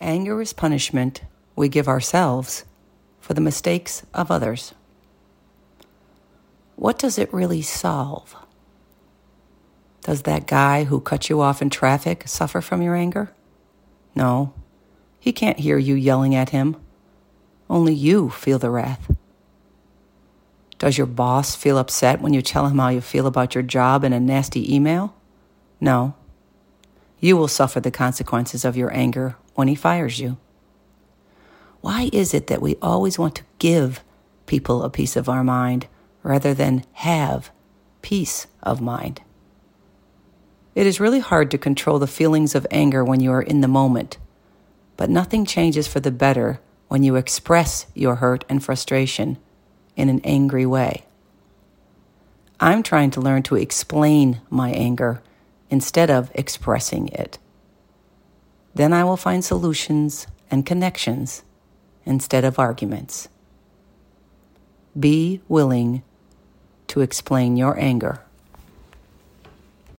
Anger is punishment we give ourselves for the mistakes of others. What does it really solve? Does that guy who cut you off in traffic suffer from your anger? No, he can't hear you yelling at him. Only you feel the wrath. Does your boss feel upset when you tell him how you feel about your job in a nasty email? No. You will suffer the consequences of your anger when he fires you. Why is it that we always want to give people a piece of our mind rather than have peace of mind? It is really hard to control the feelings of anger when you are in the moment, but nothing changes for the better when you express your hurt and frustration in an angry way. I'm trying to learn to explain my anger instead of expressing it. Then I will find solutions and connections instead of arguments. Be willing to explain your anger.